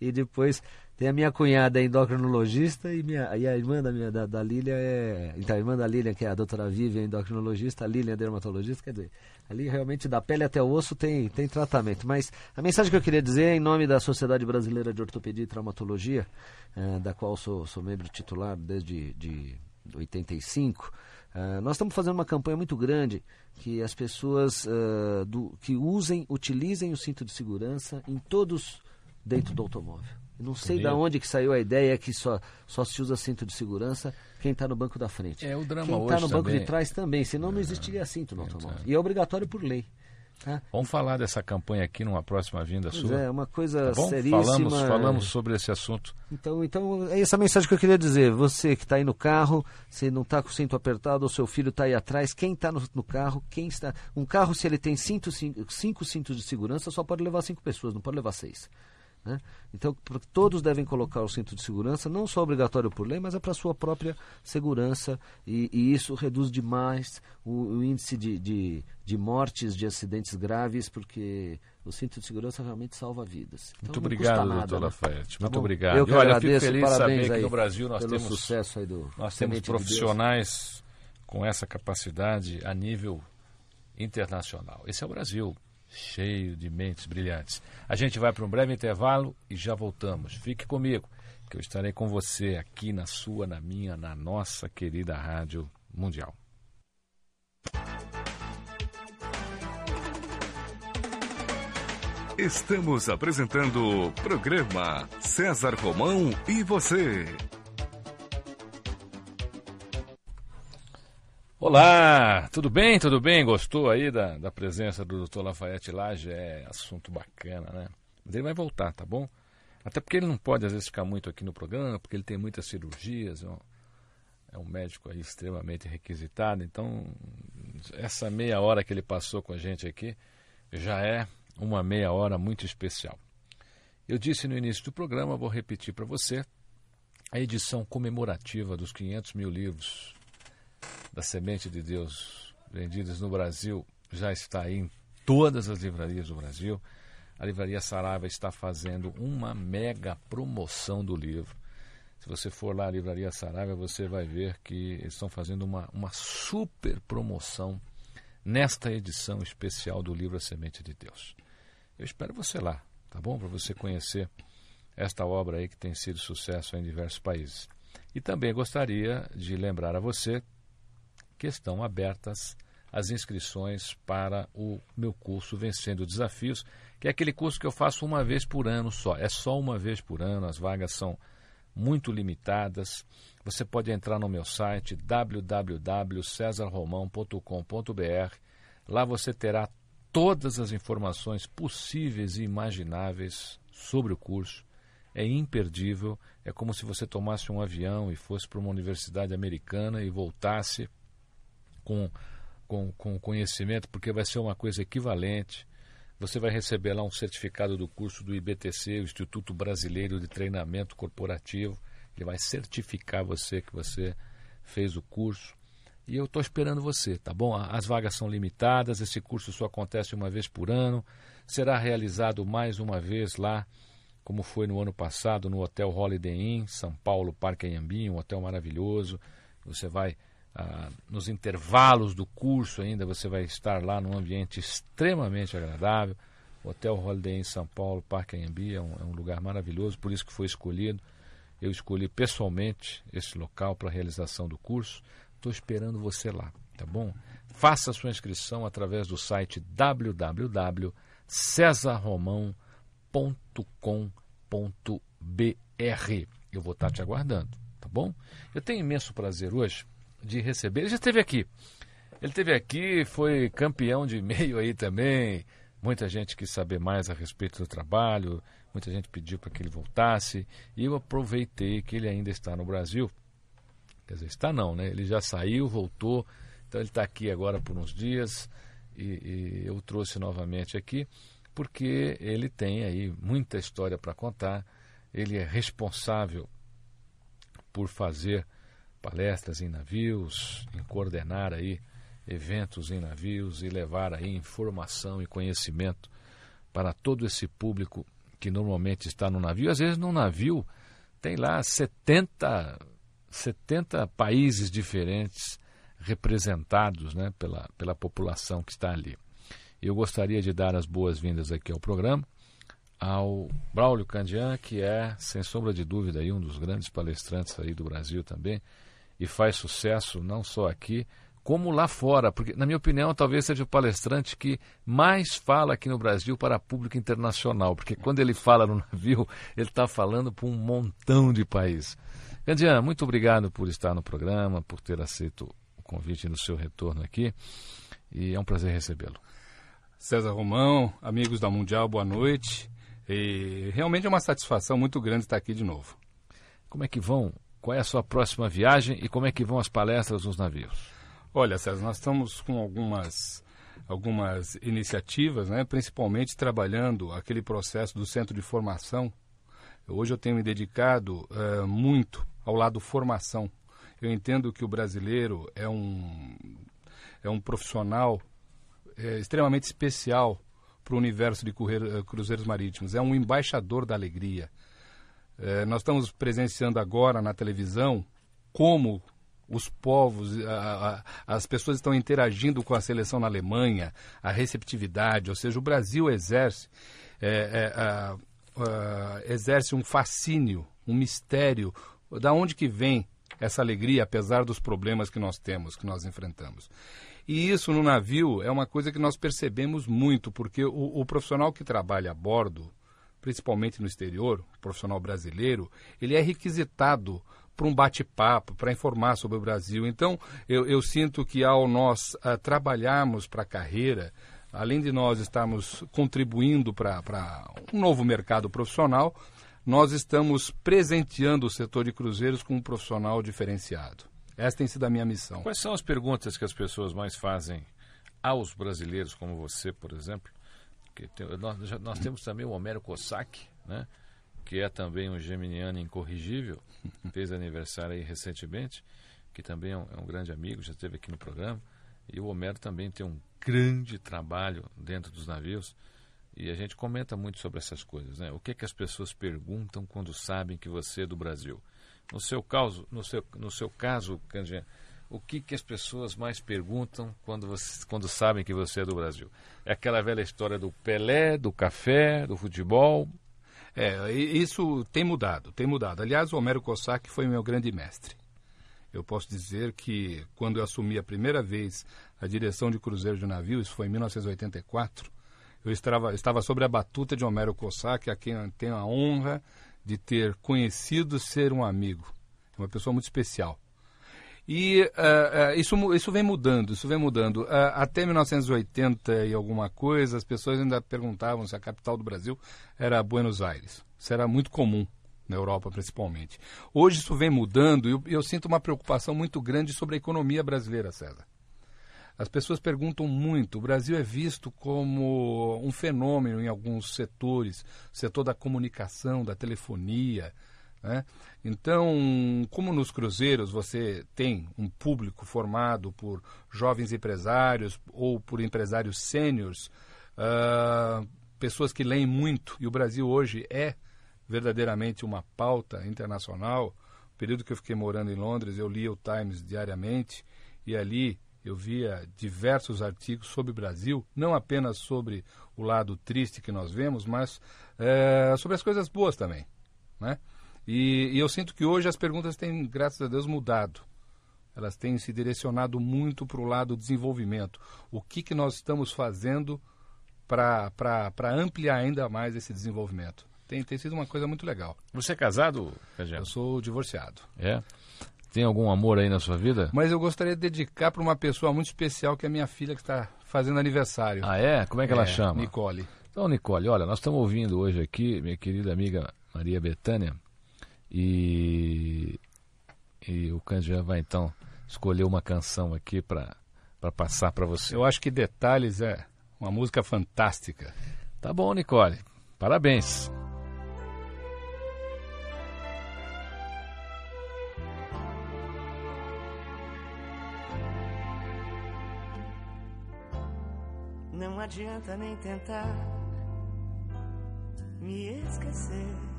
E depois tem a minha cunhada endocrinologista e, minha, e a irmã da, minha, da, da Lília é. Então, a irmã da Lília, que é a doutora Vivian, endocrinologista, a Lília é dermatologista, quer dizer, ali realmente da pele até o osso tem, tem tratamento. Mas a mensagem que eu queria dizer é em nome da Sociedade Brasileira de Ortopedia e Traumatologia, é, da qual sou, sou membro titular desde de 85, uh, nós estamos fazendo uma campanha muito grande que as pessoas uh, do, que usem, utilizem o cinto de segurança em todos dentro do automóvel. não sei de onde que saiu a ideia que só, só se usa cinto de segurança quem está no banco da frente. É o drama Quem está no banco também. de trás também, senão não é, existiria cinto no automóvel. E é obrigatório por lei. Tá? Vamos falar dessa campanha aqui numa próxima vinda pois sua. É, uma coisa tá seríssima. Falamos, falamos sobre esse assunto. Então, então, é essa mensagem que eu queria dizer. Você que está aí no carro, se não está com o cinto apertado, o seu filho está aí atrás, quem está no, no, carro, quem está. Um carro, se ele tem cinco, cinco, cinco cintos de segurança, só pode levar cinco pessoas, não pode levar seis. Né? Então, todos devem colocar o cinto de segurança, não só obrigatório por lei, mas é para a sua própria segurança, e, e, isso reduz demais o, o índice de, de, de, mortes, de acidentes graves, porque o cinto de segurança realmente salva vidas. Então, Muito obrigado, doutor né? Lafayette. Muito tá obrigado. Eu que olha, agradeço, fico feliz saber que no Brasil nós temos, sucesso aí do nós temos profissionais de com essa capacidade a nível internacional. Esse é o Brasil cheio de mentes brilhantes. A gente vai para um breve intervalo e já voltamos. Fique comigo, que eu estarei com você aqui na sua, na minha, na nossa querida Rádio Mundial. Estamos apresentando o programa César Romão e você. Olá, tudo bem? Tudo bem? Gostou aí da, da presença do Dr. Lafayette Laje? É assunto bacana, né? Mas ele vai voltar, tá bom? Até porque ele não pode, às vezes, ficar muito aqui no programa, porque ele tem muitas cirurgias, é um, é um médico aí extremamente requisitado. Então, essa meia hora que ele passou com a gente aqui já é uma meia hora muito especial. Eu disse no início do programa, vou repetir para você, a edição comemorativa dos 500 mil livros da Semente de Deus vendidas no Brasil já está em todas as livrarias do Brasil. A Livraria Saraiva está fazendo uma mega promoção do livro. Se você for lá à Livraria Saraiva, você vai ver que eles estão fazendo uma, uma super promoção nesta edição especial do livro A Semente de Deus. Eu espero você lá, tá bom? Para você conhecer esta obra aí que tem sido sucesso em diversos países. E também gostaria de lembrar a você que estão abertas as inscrições para o meu curso Vencendo Desafios, que é aquele curso que eu faço uma vez por ano só. É só uma vez por ano, as vagas são muito limitadas. Você pode entrar no meu site www.cesarromão.com.br. Lá você terá todas as informações possíveis e imagináveis sobre o curso. É imperdível, é como se você tomasse um avião e fosse para uma universidade americana e voltasse com, com, com conhecimento, porque vai ser uma coisa equivalente. Você vai receber lá um certificado do curso do IBTC, o Instituto Brasileiro de Treinamento Corporativo. Ele vai certificar você que você fez o curso. E eu estou esperando você, tá bom? As vagas são limitadas, esse curso só acontece uma vez por ano. Será realizado mais uma vez lá, como foi no ano passado, no Hotel Holiday Inn, São Paulo, Parque Anhembi, um hotel maravilhoso. Você vai ah, nos intervalos do curso ainda você vai estar lá num ambiente extremamente agradável. Hotel Holiday em São Paulo, Parque Anhembi, é um, é um lugar maravilhoso, por isso que foi escolhido. Eu escolhi pessoalmente esse local para a realização do curso. Estou esperando você lá, tá bom? Faça sua inscrição através do site www.cesarromão.com.br. Eu vou estar te aguardando, tá bom? Eu tenho imenso prazer hoje de receber. Ele já esteve aqui. Ele esteve aqui, foi campeão de meio aí também. Muita gente quis saber mais a respeito do trabalho, muita gente pediu para que ele voltasse. E eu aproveitei que ele ainda está no Brasil. Quer dizer, está não, né? Ele já saiu, voltou. Então ele está aqui agora por uns dias. E, e eu trouxe novamente aqui porque ele tem aí muita história para contar. Ele é responsável por fazer palestras em navios, em coordenar aí eventos em navios e levar aí informação e conhecimento para todo esse público que normalmente está no navio. Às vezes no navio tem lá 70, 70 países diferentes representados né, pela, pela população que está ali. Eu gostaria de dar as boas-vindas aqui ao programa ao Braulio Candian, que é, sem sombra de dúvida, aí, um dos grandes palestrantes aí do Brasil também, e faz sucesso não só aqui, como lá fora, porque, na minha opinião, talvez seja o palestrante que mais fala aqui no Brasil para público internacional, porque quando ele fala no navio, ele está falando para um montão de países. Gandian, muito obrigado por estar no programa, por ter aceito o convite no seu retorno aqui, e é um prazer recebê-lo. César Romão, amigos da Mundial, boa noite. E realmente é uma satisfação muito grande estar aqui de novo. Como é que vão qual é a sua próxima viagem e como é que vão as palestras nos navios? Olha, César, nós estamos com algumas algumas iniciativas, né, principalmente trabalhando aquele processo do centro de formação. Hoje eu tenho me dedicado uh, muito ao lado formação. Eu entendo que o brasileiro é um, é um profissional é, extremamente especial para o universo de eh, cruzeiros marítimos. É um embaixador da alegria. É, nós estamos presenciando agora na televisão como os povos, a, a, as pessoas estão interagindo com a seleção na Alemanha, a receptividade, ou seja, o Brasil exerce, é, é, a, exerce um fascínio, um mistério. Da onde que vem essa alegria, apesar dos problemas que nós temos, que nós enfrentamos? E isso no navio é uma coisa que nós percebemos muito, porque o, o profissional que trabalha a bordo, principalmente no exterior, o profissional brasileiro, ele é requisitado para um bate-papo, para informar sobre o Brasil. Então, eu, eu sinto que ao nós uh, trabalharmos para a carreira, além de nós estarmos contribuindo para um novo mercado profissional, nós estamos presenteando o setor de cruzeiros com um profissional diferenciado. Essa tem sido a minha missão. Quais são as perguntas que as pessoas mais fazem aos brasileiros, como você, por exemplo, tem, nós, nós, temos também o Homero Cossack, né? que é também um geminiano incorrigível, [laughs] fez aniversário aí recentemente, que também é um, é um, grande amigo, já esteve aqui no programa. E o Homero também tem um grande trabalho dentro dos navios. E a gente comenta muito sobre essas coisas, né? O que, é que as pessoas perguntam quando sabem que você é do Brasil? No seu caso, no seu, no seu caso, Candian, o que, que as pessoas mais perguntam quando, você, quando sabem que você é do Brasil? É aquela velha história do Pelé, do café, do futebol? É, isso tem mudado, tem mudado. Aliás, o Homero Cossack foi meu grande mestre. Eu posso dizer que quando eu assumi a primeira vez a direção de cruzeiro de navio, isso foi em 1984, eu estava, estava sobre a batuta de Homero Cossack, a quem eu tenho a honra de ter conhecido ser um amigo. Uma pessoa muito especial. E uh, uh, isso, isso vem mudando, isso vem mudando. Uh, até 1980 e alguma coisa, as pessoas ainda perguntavam se a capital do Brasil era Buenos Aires. Isso era muito comum, na Europa principalmente. Hoje isso vem mudando e eu, eu sinto uma preocupação muito grande sobre a economia brasileira, César. As pessoas perguntam muito. O Brasil é visto como um fenômeno em alguns setores, setor da comunicação, da telefonia, né? Então, como nos cruzeiros você tem um público formado por jovens empresários ou por empresários sêniores, uh, pessoas que leem muito, e o Brasil hoje é verdadeiramente uma pauta internacional. No período que eu fiquei morando em Londres, eu lia o Times diariamente e ali eu via diversos artigos sobre o Brasil, não apenas sobre o lado triste que nós vemos, mas é, sobre as coisas boas também. Né? E, e eu sinto que hoje as perguntas têm, graças a Deus, mudado. Elas têm se direcionado muito para o lado desenvolvimento. O que, que nós estamos fazendo para ampliar ainda mais esse desenvolvimento? Tem, tem sido uma coisa muito legal. Você é casado, Cajé? Eu sou divorciado. É? Tem algum amor aí na sua vida? Mas eu gostaria de dedicar para uma pessoa muito especial, que é minha filha, que está fazendo aniversário. Ah, é? Como é que ela é, chama? Nicole. Então, Nicole, olha, nós estamos ouvindo hoje aqui, minha querida amiga Maria Betânia, e, e o Candian vai então escolher uma canção aqui para passar para você. Eu acho que Detalhes é uma música fantástica. Tá bom, Nicole. Parabéns. Não adianta nem tentar me esquecer.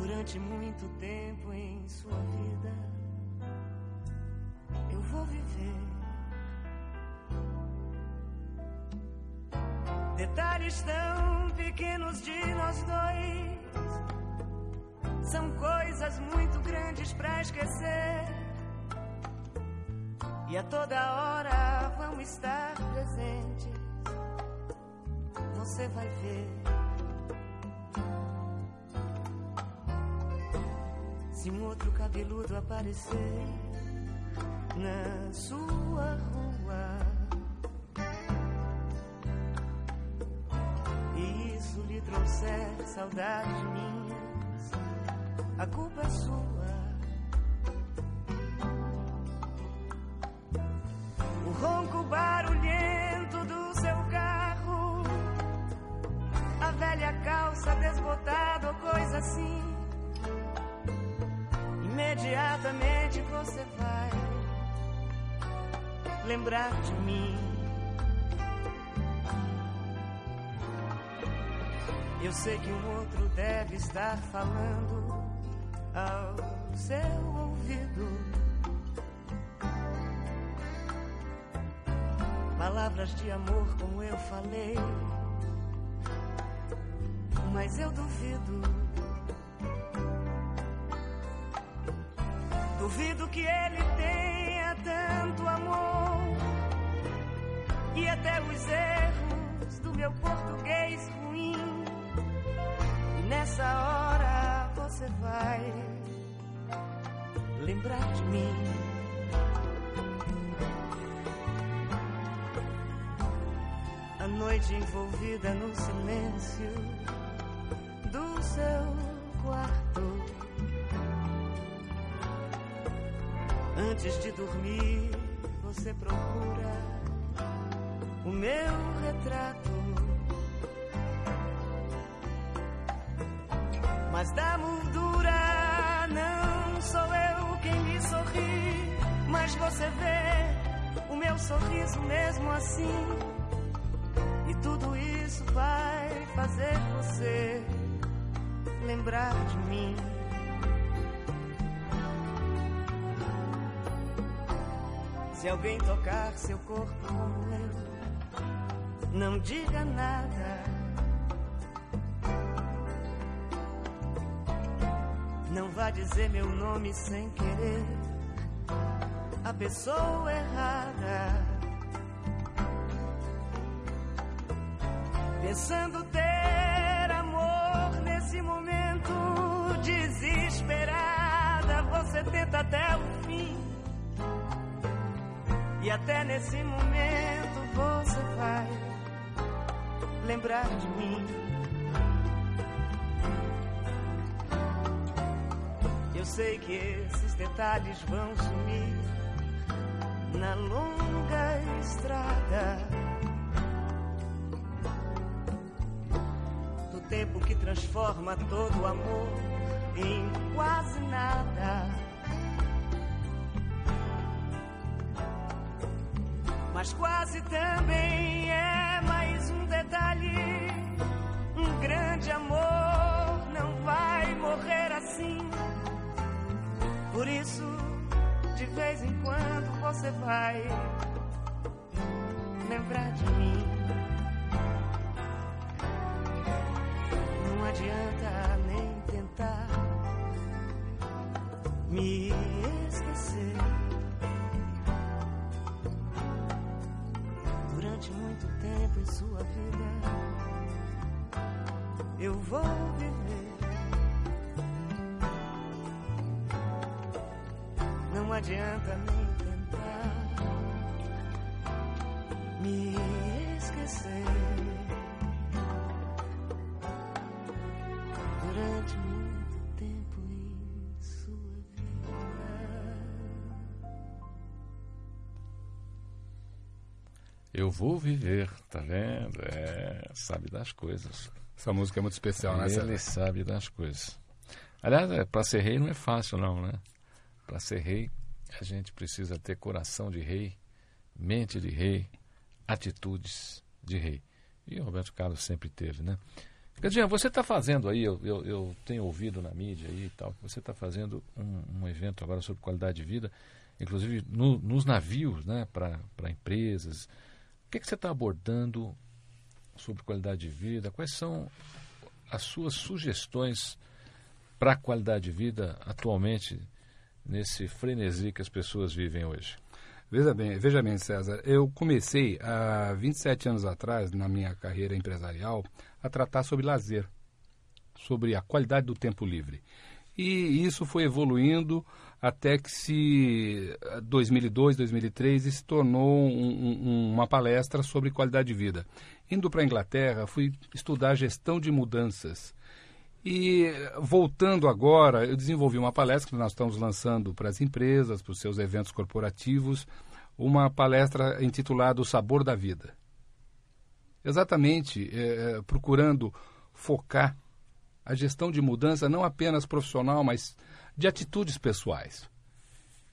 Durante muito tempo em sua vida. Eu vou viver. Detalhes tão pequenos de nós dois são coisas muito grandes para esquecer. E a toda hora vão estar presentes. Você vai ver. Se um outro cabeludo aparecer na sua rua e isso lhe trouxer saudades minhas, a culpa é sua. O ronco barulhento do seu carro, a velha calça desbotada ou coisa assim imediatamente você vai lembrar de mim. Eu sei que um outro deve estar falando ao seu ouvido. Palavras de amor como eu falei, mas eu duvido. Duvido que ele tenha tanto amor e até os erros do meu português ruim. E nessa hora você vai lembrar de mim. A noite envolvida no silêncio do seu quarto Antes de dormir, você procura o meu retrato. Mas da moldura não sou eu quem lhe sorri, mas você vê o meu sorriso mesmo assim. E tudo isso vai fazer você lembrar de mim. Se alguém tocar seu corpo não diga nada. Não vá dizer meu nome sem querer. A pessoa errada. Pensando ter amor nesse momento desesperada, você tenta até o fim. E até nesse momento você vai lembrar de mim. Eu sei que esses detalhes vão sumir na longa estrada. Do tempo que transforma todo amor em quase nada. Mas quase também é mais um detalhe. Um grande amor não vai morrer assim. Por isso, de vez em quando você vai lembrar de mim. Sua vida, eu vou viver. Não adianta nem tentar me esquecer. Eu vou viver, tá vendo? É, sabe das coisas. Essa música é muito especial, né? Ele sabe das coisas. Aliás, é, para ser rei não é fácil, não, né? Para ser rei, a gente precisa ter coração de rei, mente de rei, atitudes de rei. E o Roberto Carlos sempre teve, né? Cadinha, você está fazendo aí, eu, eu, eu tenho ouvido na mídia aí e tal, você está fazendo um, um evento agora sobre qualidade de vida, inclusive no- nos navios, né, para empresas. Que, que você está abordando sobre qualidade de vida? Quais são as suas sugestões para a qualidade de vida atualmente nesse frenesi que as pessoas vivem hoje? Veja bem, veja bem, César, eu comecei há 27 anos atrás, na minha carreira empresarial, a tratar sobre lazer, sobre a qualidade do tempo livre. E isso foi evoluindo até que se 2002, 2003 se tornou um- um- uma palestra sobre qualidade de vida. Indo para a Inglaterra, fui estudar gestão de mudanças. E voltando agora, eu desenvolvi uma palestra que nós estamos lançando para as empresas, para os seus eventos corporativos, uma palestra intitulada O Sabor da Vida. Exatamente eh, procurando focar a gestão de mudança não apenas profissional, mas de atitudes pessoais.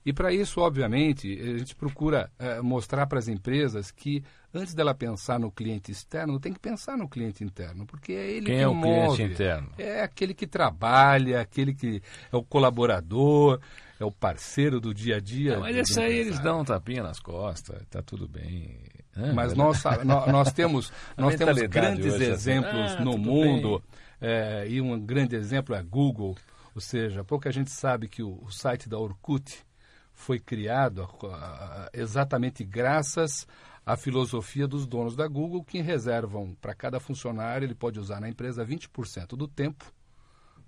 E para isso, obviamente, a gente procura eh, mostrar para as empresas que antes dela pensar no cliente externo, tem que pensar no cliente interno, porque é ele Quem que é o move. cliente interno? É aquele que trabalha, aquele que é o colaborador, é o parceiro do dia a dia. Não, mas isso aí eles dão um tapinha nas costas, tá tudo bem. Hã? Mas nós, [laughs] nós temos, nós temos grandes é assim, exemplos "Ah, no mundo, é, e um grande exemplo é Google, ou seja, pouca gente sabe que o, o site da Orkut foi criado exatamente graças à filosofia dos donos da Google, que reservam para cada funcionário, ele pode usar na empresa 20% do tempo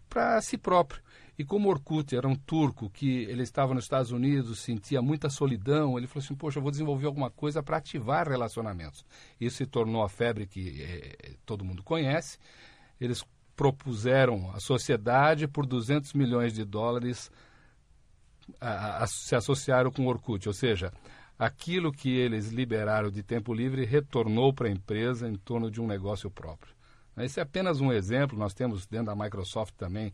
para si próprio. E como Orkut era um turco que ele estava nos Estados Unidos, sentia muita solidão, ele falou assim: Poxa, eu vou desenvolver alguma coisa para ativar relacionamentos. Isso se tornou a febre que eh, todo mundo conhece. Eles propuseram à sociedade por 200 milhões de dólares a- a- se associaram com o Orkut, ou seja, aquilo que eles liberaram de tempo livre retornou para a empresa em torno de um negócio próprio. Esse é apenas um exemplo, nós temos dentro da Microsoft também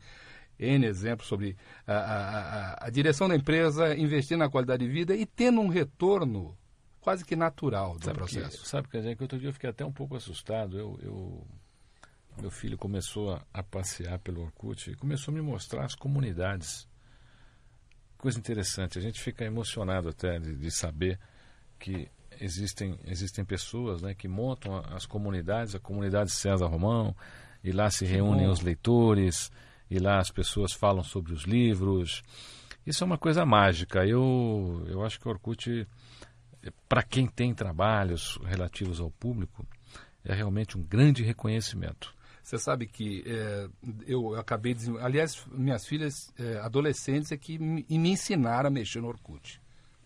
N exemplos sobre a, a- a- direção da empresa investir na qualidade de vida e tendo um retorno quase que natural do Sabe processo. Que, sabe, dizer, que outro dia eu fiquei até um pouco assustado. Eu, eu- meu filho começou a, passear pelo Orkut e começou a me mostrar as comunidades. Coisa interessante, a gente fica emocionado até de, de saber que existem, existem pessoas né, que montam as comunidades, a comunidade César Romão, e lá se reúnem os leitores, e lá as pessoas falam sobre os livros. Isso é uma coisa mágica. Eu, eu acho que o Orkut, para quem tem trabalhos relativos ao público, é realmente um grande reconhecimento. Você sabe que é, eu acabei de. Aliás, minhas filhas é, adolescentes é que me, me ensinaram a mexer no Orkut.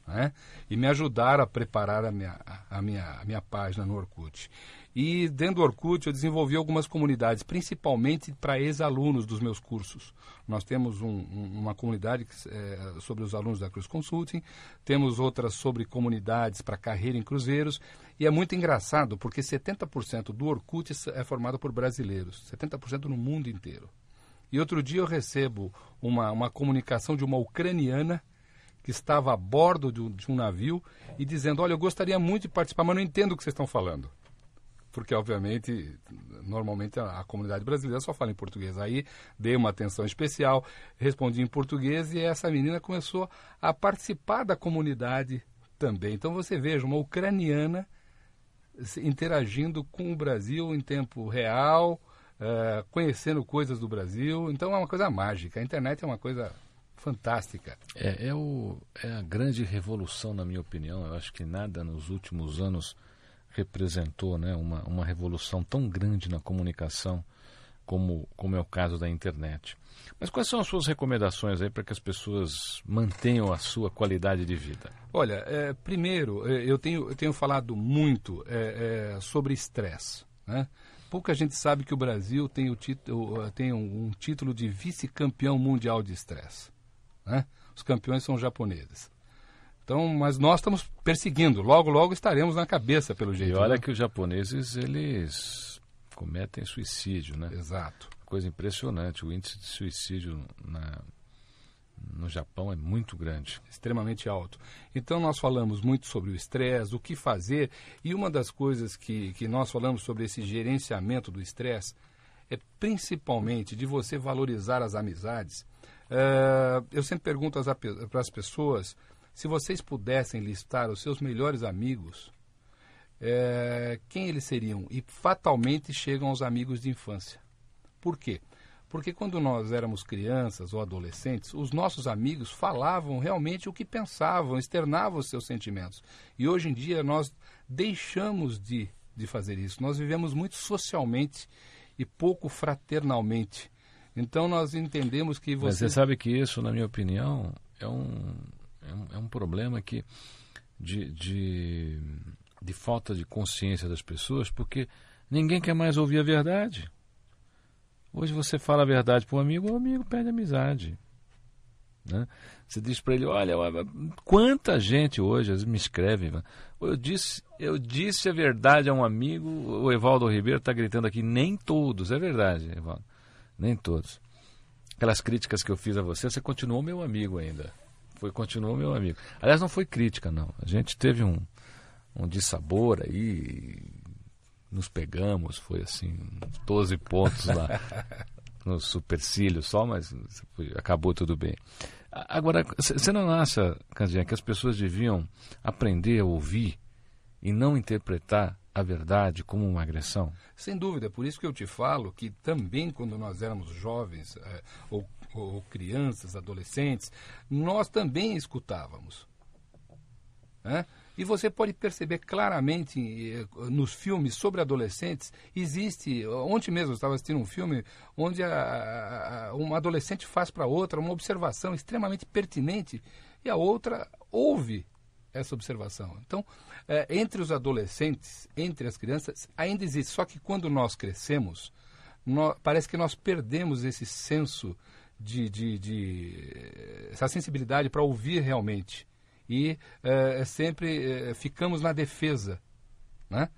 Né? E me ajudaram a preparar a minha, a, minha, a minha página no Orkut. E dentro do Orkut eu desenvolvi algumas comunidades, principalmente para ex-alunos dos meus cursos. Nós temos um, um, uma comunidade é, sobre os alunos da Cruz Consulting, temos outras sobre comunidades para carreira em cruzeiros, e é muito engraçado porque 70% do Orkut é formado por brasileiros, 70% no mundo inteiro. E outro dia eu recebo uma, uma comunicação de uma ucraniana que estava a bordo de um, de um navio e dizendo: Olha, eu gostaria muito de participar, mas não entendo o que vocês estão falando porque obviamente normalmente a, a, comunidade brasileira só fala em português. Aí dei uma atenção especial, respondi em português e essa menina começou a participar da comunidade também. Então você veja uma ucraniana interagindo com o Brasil em tempo real, uh, conhecendo coisas do Brasil. Então é uma coisa mágica. A internet é uma coisa fantástica. É, é, o, é a grande revolução, na minha opinião. Eu acho que nada nos últimos anos representou né, uma, uma revolução tão grande na comunicação como, como é o caso da internet. Mas quais são as suas recomendações aí para que as pessoas mantenham a sua qualidade de vida? Olha, é, primeiro, é, eu, tenho, eu tenho falado muito é, é, sobre estresse. Né? Pouca gente sabe que o Brasil tem, o título, tem um, um título de vice-campeão mundial de estresse. Né? Os campeões são japoneses. Então, mas nós estamos perseguindo. Logo, logo estaremos na cabeça, pelo jeito. E olha né? que os japoneses, eles cometem suicídio, né? Exato. Coisa impressionante. O índice de suicídio na, no Japão é muito grande. Extremamente alto. Então, nós falamos muito sobre o estresse, o que fazer. E uma das coisas que, que nós falamos sobre esse gerenciamento do estresse é principalmente de você valorizar as amizades. Uh, eu sempre pergunto para as pessoas se vocês pudessem listar os seus melhores amigos, é, quem eles seriam? E fatalmente chegam aos amigos de infância. Por quê? Porque quando nós éramos crianças ou adolescentes, os nossos amigos falavam realmente o que pensavam, externavam os seus sentimentos. E hoje em dia nós deixamos de, de fazer isso. Nós vivemos muito socialmente e pouco fraternalmente. Então nós entendemos que você. Mas você sabe que isso, na minha opinião, é um, é um, é um problema que de, de, de falta de consciência das pessoas, porque ninguém quer mais ouvir a verdade. Hoje você fala a verdade para um amigo, o amigo perde amizade. Né? Você diz para ele, olha, quanta gente hoje me escreve. Eu disse, eu disse a verdade a um amigo, o Evaldo Ribeiro está gritando aqui, nem todos, é verdade, Evaldo, nem todos. Aquelas críticas que eu fiz a você, você continuou meu amigo ainda. Foi, continuou meu amigo. Aliás, não foi crítica, não. A gente teve um, um dissabor aí, nos pegamos, foi assim, 12 pontos lá [laughs] no supercílio só, mas foi, acabou tudo bem. Agora, você não acha, Candinha, que as pessoas deviam aprender a ouvir e não interpretar a verdade como uma agressão? Sem dúvida, por isso que eu te falo que também quando nós éramos jovens é, ou ou crianças, adolescentes, nós também escutávamos. Né? E você pode perceber claramente eh, nos filmes sobre adolescentes, existe. Ontem mesmo eu estava assistindo um filme onde a, a, uma adolescente faz para outra uma observação extremamente pertinente e a outra ouve essa observação. Então, é, entre os adolescentes, entre as crianças, ainda existe. Só que quando nós crescemos, nós, parece que nós perdemos esse senso de, de, de essa sensibilidade para ouvir realmente. E é, sempre é, ficamos na defesa, né?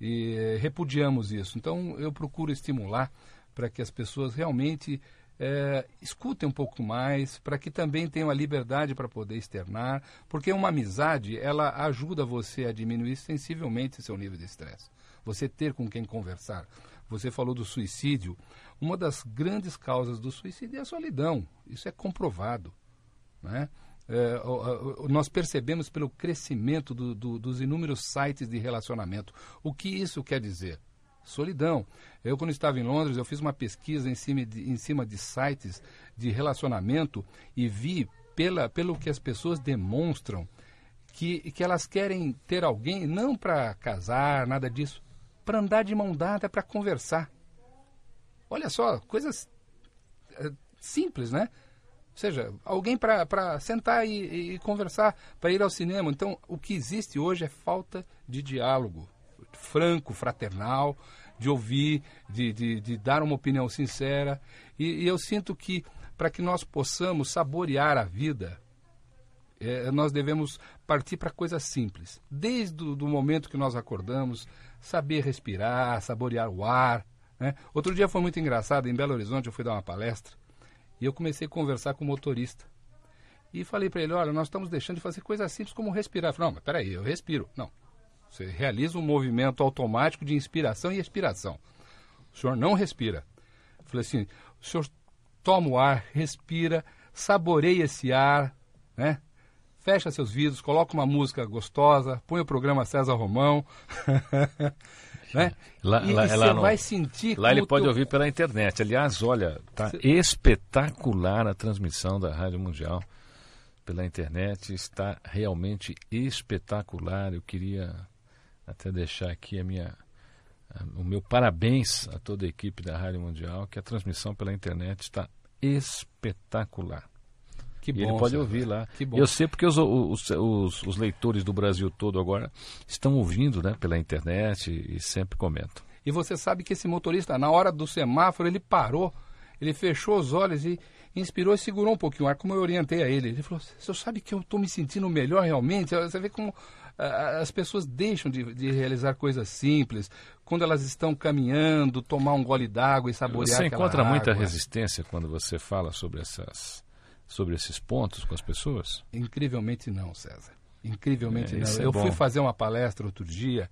E é, repudiamos isso. Então eu procuro estimular para que as pessoas realmente é, escutem um pouco mais, para que também tenham a liberdade para poder externar, porque uma amizade ela ajuda você a diminuir sensivelmente seu nível de estresse. Você ter com quem conversar. Você falou do suicídio. Uma das grandes causas do suicídio é a solidão. Isso é comprovado. Né? É, nós percebemos pelo crescimento do, do, dos inúmeros sites de relacionamento. O que isso quer dizer? Solidão. Eu, quando estava em Londres, eu fiz uma pesquisa em cima de, em cima de sites de relacionamento e vi, pela, pelo que as pessoas demonstram, que, que elas querem ter alguém não para casar, nada disso, para andar de mão dada, para conversar. Olha só, coisas é, simples, né? seja, alguém para sentar e, e conversar, para ir ao cinema. Então, o que existe hoje é falta de diálogo franco, fraternal, de ouvir, de, de, de dar uma opinião sincera. E, e eu sinto que, para que nós possamos saborear a vida, é, nós devemos partir para coisas simples. Desde o momento que nós acordamos, saber respirar, saborear o ar. Né? Outro dia foi muito engraçado, em Belo Horizonte eu fui dar uma palestra e eu comecei a conversar com o motorista. E falei para ele, olha, nós estamos deixando de fazer coisas simples como respirar. Eu falei, não, mas peraí, eu respiro. Não, você realiza um movimento automático de inspiração e expiração. O senhor não respira. Eu falei assim, o senhor toma o ar, respira, saboreia esse ar, né? Fecha seus vidros, coloca uma música gostosa, põe o programa César Romão. [laughs] Né? Lá, e, lá, e você lá vai sentir Lá ele pode teu- ouvir pela internet. Aliás, olha, tá espetacular a transmissão da Rádio Mundial pela internet. Está realmente espetacular. Eu queria até deixar aqui a minha, a- o meu parabéns a toda a equipe da Rádio Mundial, que a transmissão pela internet está espetacular. Que bom, ele pode César. ouvir lá. Que bom. Eu sei porque os, os, os, os leitores do Brasil todo agora estão ouvindo né, pela internet e, e sempre comentam. E você sabe que esse motorista, na hora do semáforo, ele parou, ele fechou os olhos e inspirou e segurou um pouquinho o ar, como eu orientei a ele. Ele falou: Você sabe que eu estou me sentindo melhor realmente? Você vê como as pessoas deixam de, de realizar coisas simples, quando elas estão caminhando, tomar um gole d'água e saborear Você encontra muita água. resistência quando você fala sobre, essas, sobre esses pontos com as pessoas? Incrivelmente não, César. Incrivelmente É, não. é eu bom. fui fazer uma palestra outro dia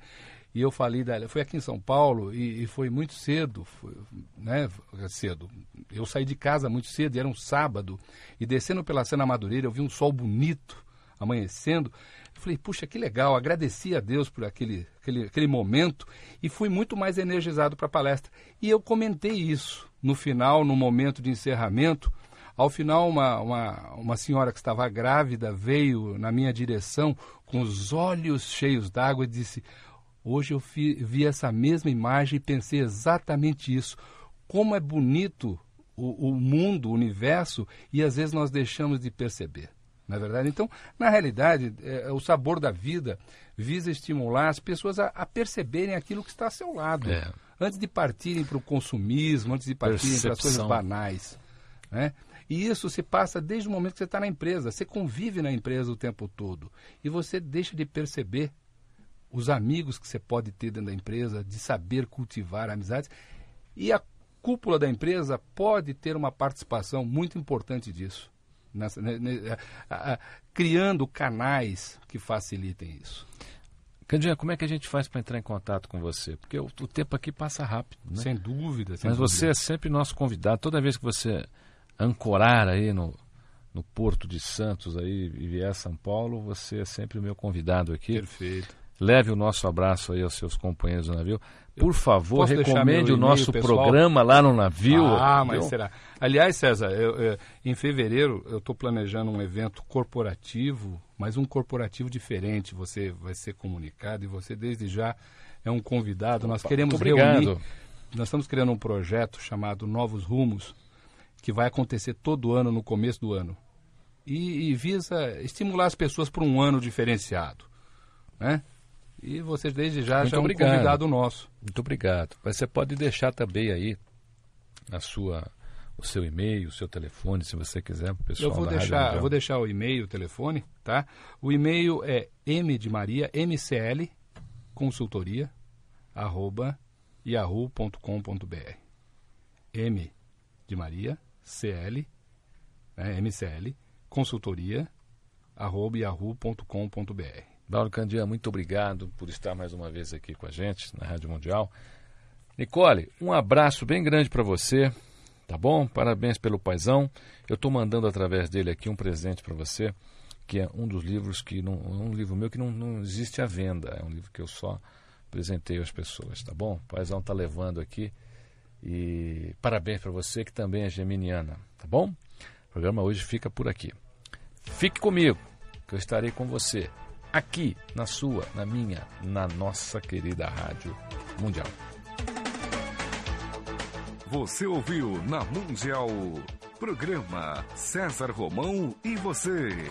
e eu falei da, foi aqui em São Paulo e, e foi muito cedo, foi, né? Cedo. Eu saí de casa muito cedo, e era um sábado e descendo pela Sena Madureira eu vi um sol bonito amanhecendo. Eu falei, puxa, que legal, agradeci a Deus por aquele, aquele, aquele momento e fui muito mais energizado para a palestra. E eu comentei isso no final, no momento de encerramento. Ao final, uma, uma, uma senhora que estava grávida veio na minha direção com os olhos cheios d'água e disse: Hoje eu fi- vi essa mesma imagem e pensei exatamente isso. Como é bonito o, o mundo, o universo, e às vezes nós deixamos de perceber. Não é verdade? Então, na realidade, é, o sabor da vida visa estimular as pessoas a, a perceberem aquilo que está ao seu lado. É. Antes de partirem para o consumismo, antes de partirem para as coisas banais. Né? E isso se passa desde o momento que você está na empresa. Você convive na empresa o tempo todo. E você deixa de perceber os amigos que você pode ter dentro da empresa, de saber cultivar amizades. E a cúpula da empresa pode ter uma participação muito importante disso. Nessa- ne- ne- a- a- criando canais que facilitem isso. Candinha, como é que a gente faz para entrar em contato com você? Porque o, o tempo aqui passa rápido, né? Sem dúvida. sem Mas dúvida. você é sempre nosso convidado. Toda vez que você ancorar aí no, no Porto de Santos aí e vier a São Paulo, você é sempre o meu convidado aqui. Perfeito. Leve o nosso abraço aí aos seus companheiros do navio. Por favor, recomende o nosso pessoal? programa lá no navio. Ah, mas será? Aliás, César, eu- eu- em fevereiro eu estou planejando um evento corporativo, mas um corporativo diferente. Você vai ser comunicado e você desde já é um convidado. Nós queremos reunir. Nós estamos criando um projeto chamado Novos Rumos, que vai acontecer todo ano no começo do ano e, e visa estimular as pessoas para um ano diferenciado, né? E vocês desde já Muito já é um obrigado. convidado nosso. Muito obrigado. Mas você pode deixar também aí a sua, o seu e-mail, o seu telefone, se você quiser, para o pessoal Eu vou deixar, eu vou deixar o e-mail, o telefone, tá? O e-mail é m de Maria, mcl, consultoria, arroba, yahoo.com.br. M de Maria, cl, né, mcl, consultoria, arroba, yahoo.com.br. Candia, muito obrigado por estar mais uma vez aqui com a gente na Rádio Mundial. Nicole, um abraço bem grande para você, tá bom? Parabéns pelo paizão. Eu estou mandando através dele aqui um presente para você. que é um dos livros que não, um livro meu que não, não existe à venda, é um livro que eu só presenteio às pessoas, tá bom? O paizão tá levando aqui e parabéns para você que também é geminiana, tá bom? O programa hoje fica por aqui. Fique comigo, que eu estarei com você aqui na sua, na minha, na nossa querida Rádio Mundial. Você ouviu na Mundial. Programa César Romão e você.